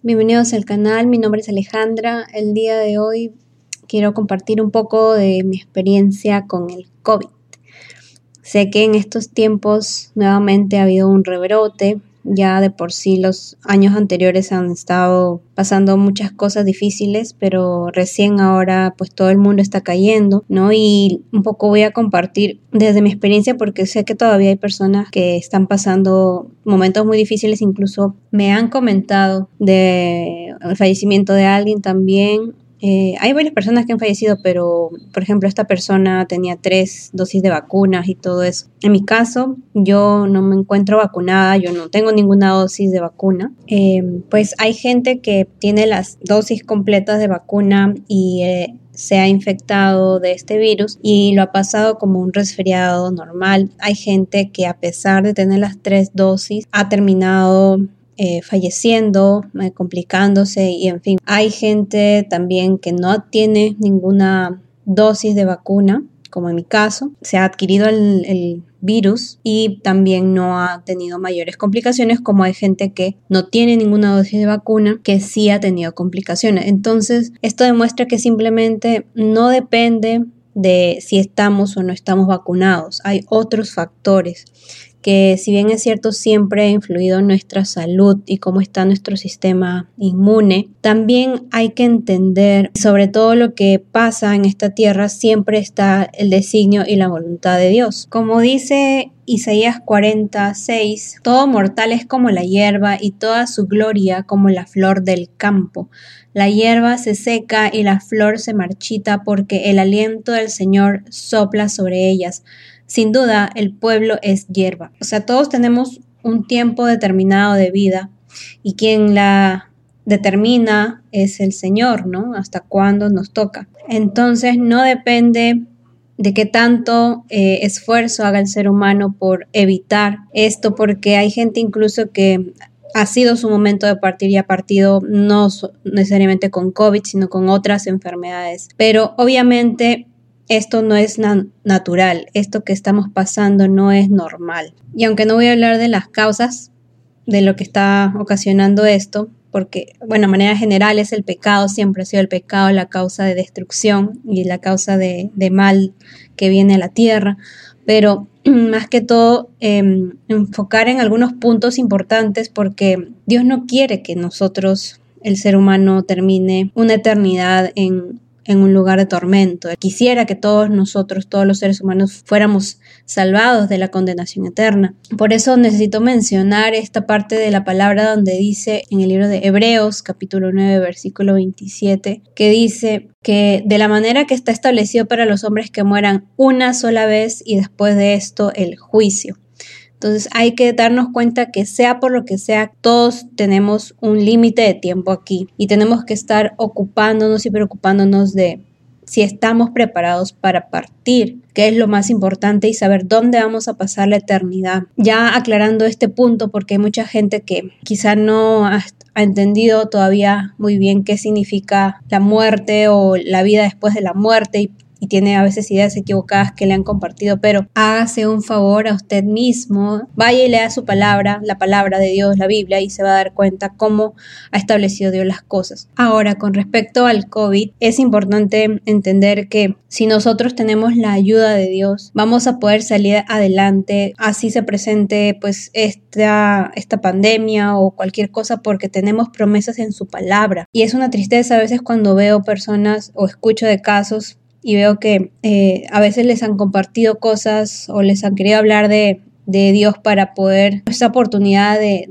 Bienvenidos al canal, mi nombre es Alejandra. El día de hoy quiero compartir un poco de mi experiencia con el COVID. Sé que en estos tiempos nuevamente ha habido un rebrote, ya de por sí los años anteriores han estado pasando muchas cosas difíciles, pero recién ahora pues todo el mundo está cayendo, ¿no? Y un poco voy a compartir desde mi experiencia porque sé que todavía hay personas que están pasando momentos muy difíciles, incluso me han comentado de el fallecimiento de alguien también eh, hay varias personas que han fallecido, pero por ejemplo esta persona tenía tres dosis de vacunas y todo eso. En mi caso, yo no me encuentro vacunada, yo no tengo ninguna dosis de vacuna. Eh, pues hay gente que tiene las dosis completas de vacuna y eh, se ha infectado de este virus y lo ha pasado como un resfriado normal. Hay gente que a pesar de tener las tres dosis ha terminado eh, falleciendo, eh, complicándose y en fin. Hay gente también que no tiene ninguna dosis de vacuna, como en mi caso, se ha adquirido el, virus y también no ha tenido mayores complicaciones, como hay gente que no tiene ninguna dosis de vacuna que sí ha tenido complicaciones. Entonces, esto demuestra que simplemente no depende de si estamos o no estamos vacunados. Hay otros factores que si bien es cierto siempre ha influido en nuestra salud y cómo está nuestro sistema inmune, también hay que entender, sobre todo lo que pasa en esta tierra, siempre está el designio y la voluntad de Dios. Como dice Isaías 46, todo mortal es como la hierba y toda su gloria como la flor del campo. La hierba se seca y la flor se marchita porque el aliento del Señor sopla sobre ellas. Sin duda, el pueblo es hierba. O sea, todos tenemos un tiempo determinado de vida y quien la determina es el Señor, ¿no? Hasta cuándo nos toca. Entonces, no depende de qué tanto eh, esfuerzo haga el ser humano por evitar esto, porque hay gente incluso que ha sido su momento de partir y ha partido no necesariamente con COVID, sino con otras enfermedades. Pero obviamente esto no es natural, esto que estamos pasando no es normal. Y aunque no voy a hablar de las causas de lo que está ocasionando esto, porque, bueno, de manera general es el pecado, siempre ha sido el pecado la causa de destrucción y la causa de, mal que viene a la tierra, pero más que todo em, enfocar en algunos puntos importantes porque Dios no quiere que nosotros, el ser humano, termine una eternidad en en un lugar de tormento. Quisiera que todos nosotros, todos los seres humanos, fuéramos salvados de la condenación eterna. Por eso necesito mencionar esta parte de la palabra donde dice en el libro de Hebreos, capítulo 9, versículo 27, que dice que de la manera que está establecido para los hombres que mueran una sola vez y después de esto el juicio. Entonces hay que darnos cuenta que sea por lo que sea, todos tenemos un límite de tiempo aquí y tenemos que estar ocupándonos y preocupándonos de si estamos preparados para partir, que es lo más importante y saber dónde vamos a pasar la eternidad. Ya aclarando este punto, porque hay mucha gente que quizá no ha, entendido todavía muy bien qué significa la muerte o la vida después de la muerte y tiene a veces ideas equivocadas que le han compartido, pero hágase un favor a usted mismo, vaya y lea su palabra, la palabra de Dios, la Biblia, y se va a dar cuenta cómo ha establecido Dios las cosas. Ahora, con respecto al COVID, es importante entender que si nosotros tenemos la ayuda de Dios, vamos a poder salir adelante, así se presente pues esta, esta pandemia o cualquier cosa, porque tenemos promesas en su palabra. Y es una tristeza a veces cuando veo personas o escucho de casos y veo que eh, a veces les han compartido cosas o les han querido hablar de, Dios para poder, esa oportunidad de,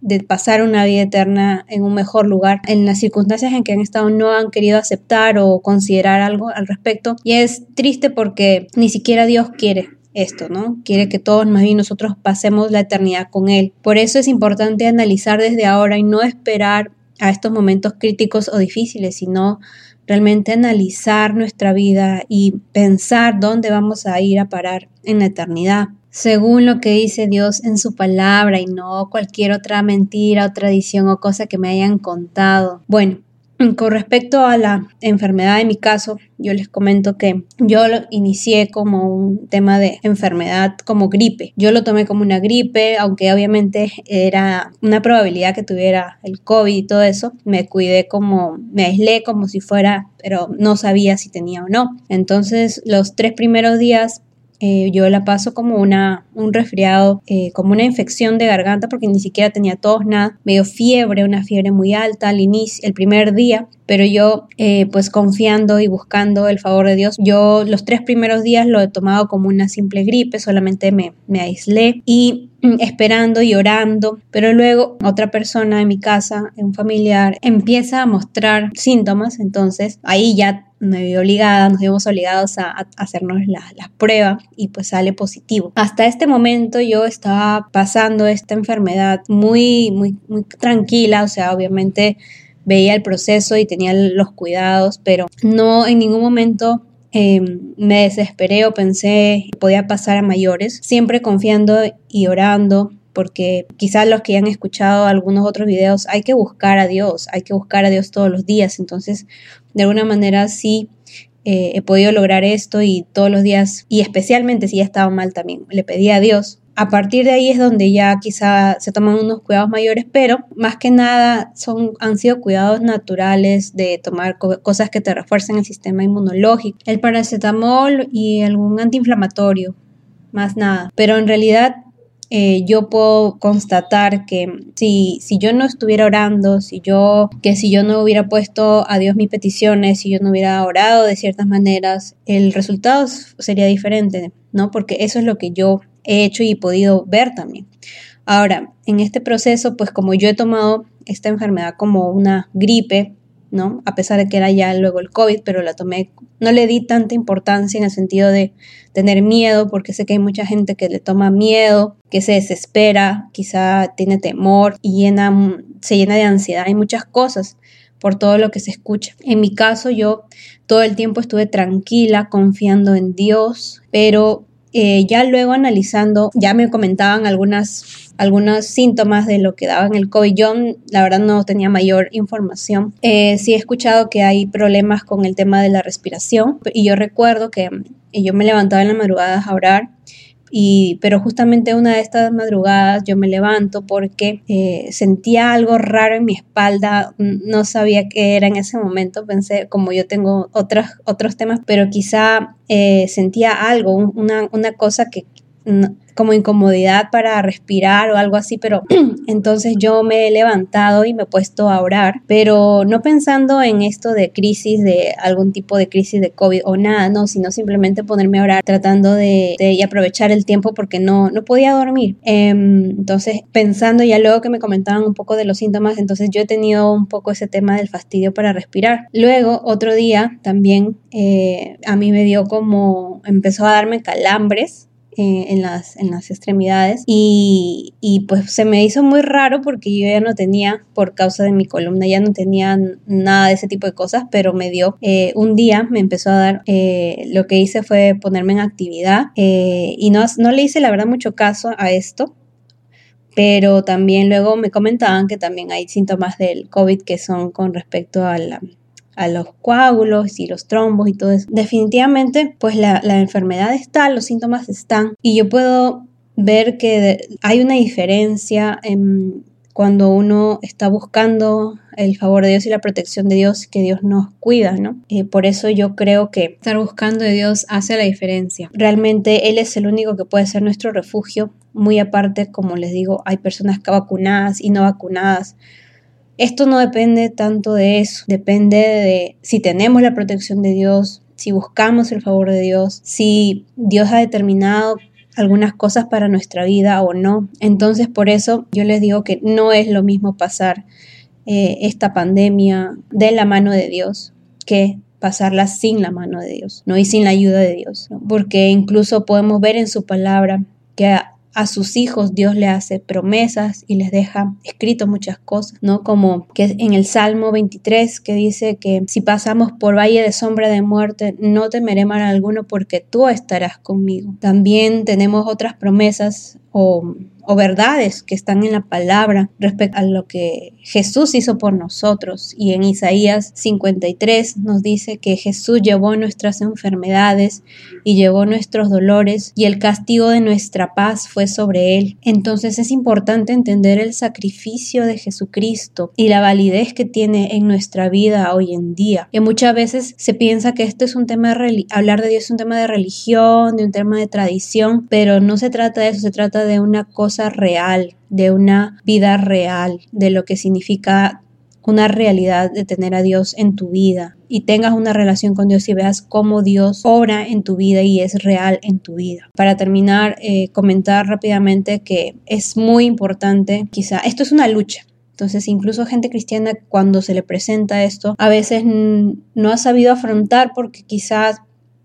de, pasar una vida eterna en un mejor lugar. En las circunstancias en que han estado no han querido aceptar o considerar algo al respecto. Y es triste porque ni siquiera Dios quiere esto, ¿no? Quiere que todos más bien nosotros pasemos la eternidad con Él. Por eso es importante analizar desde ahora y no esperar a estos momentos críticos o difíciles, sino realmente analizar nuestra vida y pensar dónde vamos a ir a parar en la eternidad, según lo que dice Dios en su palabra y no cualquier otra mentira o tradición o cosa que me hayan contado. Bueno, Con respecto a la enfermedad en mi caso, yo les comento que yo lo inicié como un tema de enfermedad como gripe. Yo lo tomé como una gripe, aunque obviamente era una probabilidad que tuviera el COVID y todo eso. Me cuidé como, me aislé como si fuera, pero no sabía si tenía o no. Entonces los tres primeros días eh, yo la paso como una, un resfriado, eh, como una infección de garganta porque ni siquiera tenía tos, nada. Me dio fiebre, una fiebre muy alta al inicio, el primer día, pero yo eh, pues confiando y buscando el favor de Dios, yo los tres primeros días lo he tomado como una simple gripe, solamente me, me aislé y mm, esperando y orando, pero luego otra persona en mi casa, un familiar, empieza a mostrar síntomas, entonces ahí ya me vi obligada, nos vimos obligados a, hacernos la, la, prueba y pues sale positivo. Hasta este momento yo estaba pasando esta enfermedad muy, muy, muy tranquila, o sea, obviamente veía el proceso y tenía los cuidados, pero no en ningún momento em, me desesperé o pensé que podía pasar a mayores, siempre confiando y orando porque quizás los que ya han escuchado algunos otros videos, hay que buscar a Dios, hay que buscar a Dios todos los días. Entonces, de alguna manera sí eh, he podido lograr esto y todos los días, y especialmente si ya estaba mal también, le pedí a Dios. A partir de ahí es donde ya quizá se toman unos cuidados mayores, pero más que nada son, han sido cuidados naturales de tomar cosas que te refuercen el sistema inmunológico, el paracetamol y algún antiinflamatorio, más nada. Pero en realidad eh, yo puedo constatar que si, si yo no estuviera orando, si yo, que si yo no hubiera puesto a Dios mis peticiones, si yo no hubiera orado de ciertas maneras, el resultado sería diferente, ¿no? Porque eso es lo que yo he hecho y he podido ver también. Ahora, en este proceso, pues como yo he tomado esta enfermedad como una gripe, ¿no? A pesar de que era ya luego el COVID, pero la tomé, no le di tanta importancia en el sentido de tener miedo, porque sé que hay mucha gente que le toma miedo, que se desespera, quizá tiene temor y llena, se llena de ansiedad, hay muchas cosas por todo lo que se escucha. En mi caso, yo todo el tiempo estuve tranquila, confiando en Dios, pero eh, ya luego analizando, ya me comentaban algunas algunos síntomas de lo que daba en el COVID. Yo, la verdad, no tenía mayor información. Eh, sí he escuchado que hay problemas con el tema de la respiración y yo recuerdo que yo me levantaba en la madrugada a orar. Y, pero justamente una de estas madrugadas yo me levanto porque eh, sentía algo raro en mi espalda, no sabía qué era en ese momento, pensé como yo tengo otros, otros temas, pero quizá eh, sentía algo, una, una cosa que como incomodidad para respirar o algo así, pero entonces yo me he levantado y me he puesto a orar, pero no pensando en esto de crisis, de algún tipo de crisis de COVID o nada, no, sino simplemente ponerme a orar tratando de, aprovechar el tiempo porque no, no podía dormir. Em, entonces, pensando ya luego que me comentaban un poco de los síntomas, entonces yo he tenido un poco ese tema del fastidio para respirar. Luego, otro día también eh, a mí me dio como, empezó a darme calambres eh, en, las, en las extremidades. Y, y, pues se me hizo muy raro porque yo ya no tenía, por causa de mi columna, ya no tenía nada de ese tipo de cosas, pero me dio, eh, un día me empezó a dar, eh, lo que hice fue ponerme en actividad y no, no le hice la verdad mucho caso a esto, pero también luego me comentaban que también hay síntomas del COVID que son con respecto a la a los coágulos y los trombos y todo eso. Definitivamente, pues la, enfermedad está, los síntomas están y yo puedo ver que hay una diferencia en cuando uno está buscando el favor de Dios y la protección de Dios, que Dios nos cuida, ¿no? Y por eso yo creo que estar buscando de Dios hace la diferencia. Realmente Él es el único que puede ser nuestro refugio. Muy aparte, como les digo, hay personas vacunadas y no vacunadas. Esto no depende tanto de eso, depende de si tenemos la protección de Dios, si buscamos el favor de Dios, si Dios ha determinado algunas cosas para nuestra vida o no. Entonces por eso yo les digo que no es lo mismo pasar eh, esta pandemia de la mano de Dios que pasarla sin la mano de Dios, ¿no? Y sin la ayuda de Dios, porque incluso podemos ver en su palabra que a sus hijos Dios le hace promesas y les deja escrito muchas cosas, ¿no? Como que en el Salmo 23 que dice que si pasamos por valle de sombra de muerte, no temeré mal alguno porque tú estarás conmigo. También tenemos otras promesas o o verdades que están en la palabra respecto a lo que Jesús hizo por nosotros. Y en Isaías 53 nos dice que Jesús llevó nuestras enfermedades y llevó nuestros dolores y el castigo de nuestra paz fue sobre él. Entonces es importante entender el sacrificio de Jesucristo y la validez que tiene en nuestra vida hoy en día. Que muchas veces se piensa que esto es un tema hablar de Dios es un tema de religión, de un tema de tradición, pero no se trata de eso, se trata de una cosa real, de una vida real, de lo que significa una realidad de tener a Dios en tu vida y tengas una relación con Dios y veas cómo Dios obra en tu vida y es real en tu vida. Para terminar, eh, comentar rápidamente que es muy importante, quizá, esto es una lucha. Entonces, incluso gente cristiana cuando se le presenta esto, a veces no ha sabido afrontar porque quizás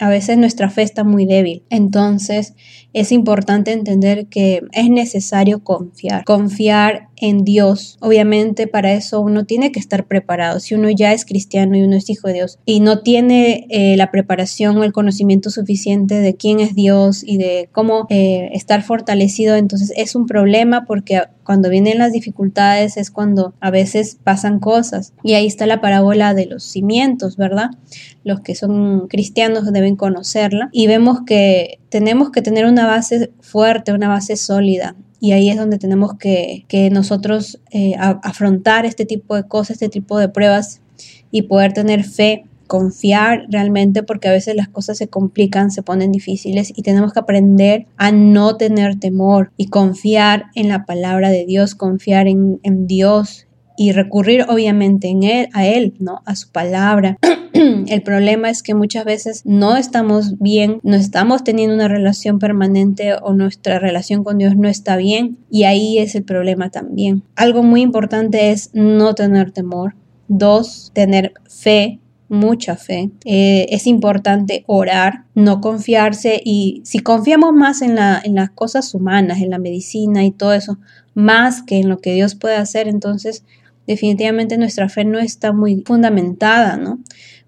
a veces nuestra fe está muy débil. Entonces es importante entender que es necesario confiar, confiar en Dios. Obviamente para eso uno tiene que estar preparado. Si uno ya es cristiano y uno es hijo de Dios y no tiene eh, la preparación o el conocimiento suficiente de quién es Dios y de cómo eh, estar fortalecido, entonces es un problema porque cuando vienen las dificultades es cuando a veces pasan cosas. Y ahí está la parábola de los cimientos, ¿verdad? Los que son cristianos deben conocerla. Y vemos que tenemos que tener una base fuerte, una base sólida. Y ahí es donde tenemos que, nosotros eh, afrontar este tipo de cosas, este tipo de pruebas y poder tener fe confiar realmente porque a veces las cosas se complican, se ponen difíciles y tenemos que aprender a no tener temor y confiar en la palabra de Dios, confiar en, Dios y recurrir obviamente en él, a él, ¿no? A su palabra. El problema es que muchas veces no estamos bien, no estamos teniendo una relación permanente o nuestra relación con Dios no está bien y ahí es el problema también. Algo muy importante es no tener temor. Dos, tener fe mucha fe. Eh, es importante orar, no confiarse y si confiamos más en, la, en las cosas humanas, en la medicina y todo eso, más que en lo que Dios puede hacer, entonces definitivamente nuestra fe no está muy fundamentada, ¿no?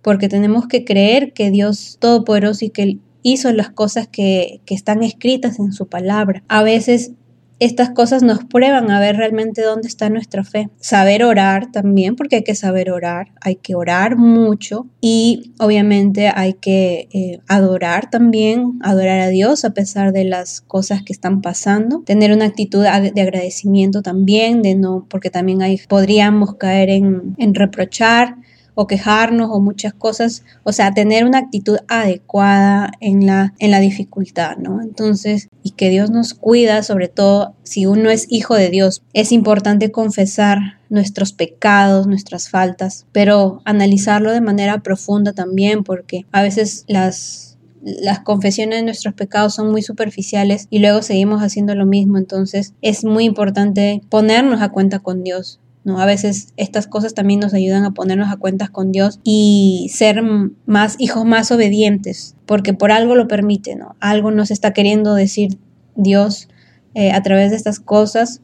Porque tenemos que creer que Dios Todopoderoso y que hizo las cosas que, que están escritas en su palabra. A veces estas cosas nos prueban a ver realmente dónde está nuestra fe. Saber orar también, porque hay que saber orar, hay que orar mucho y obviamente hay que eh, adorar también, adorar a Dios a pesar de las cosas que están pasando, tener una actitud de agradecimiento también, de no, porque también hay, podríamos caer en, en reprochar o quejarnos o muchas cosas, o sea, tener una actitud adecuada en la, en la dificultad, ¿no? Entonces, y que Dios nos cuida, sobre todo si uno es hijo de Dios, es importante confesar nuestros pecados, nuestras faltas, pero analizarlo de manera profunda también, porque a veces las las confesiones de nuestros pecados son muy superficiales y luego seguimos haciendo lo mismo. Entonces es muy importante ponernos a cuenta con Dios, ¿no? A veces estas cosas también nos ayudan a ponernos a cuentas con Dios y ser más hijos más obedientes, porque por algo lo permite. Algo nos está queriendo decir Dios eh, a través de estas cosas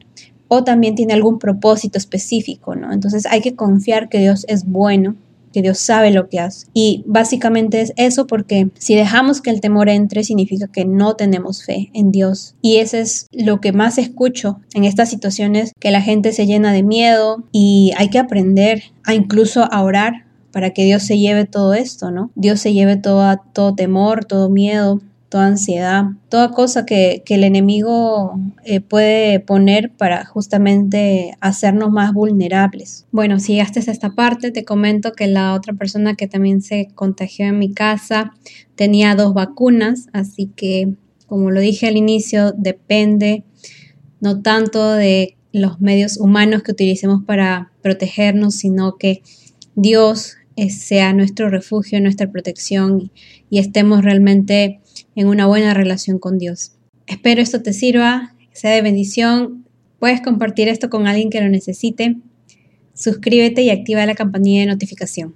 o también tiene algún propósito específico, ¿no? Entonces hay que confiar que Dios es bueno que Dios sabe lo que hace. Y básicamente es eso porque si dejamos que el temor entre significa que no tenemos fe en Dios. Y eso es lo que más escucho en estas situaciones, que la gente se llena de miedo y hay que aprender a incluso a orar para que Dios se lleve todo esto, ¿no? Dios se lleve todo, todo temor, todo miedo, toda ansiedad, toda cosa que, el enemigo eh, puede poner para justamente hacernos más vulnerables. Bueno, si llegaste a esta parte, te comento que la otra persona que también se contagió en mi casa tenía dos vacunas, así que como lo dije al inicio, depende no tanto de los medios humanos que utilicemos para protegernos, sino que Dios eh, sea nuestro refugio, nuestra protección y estemos realmente en una buena relación con Dios. Espero esto te sirva, sea de bendición. Puedes compartir esto con alguien que lo necesite. Suscríbete y activa la campanilla de notificación.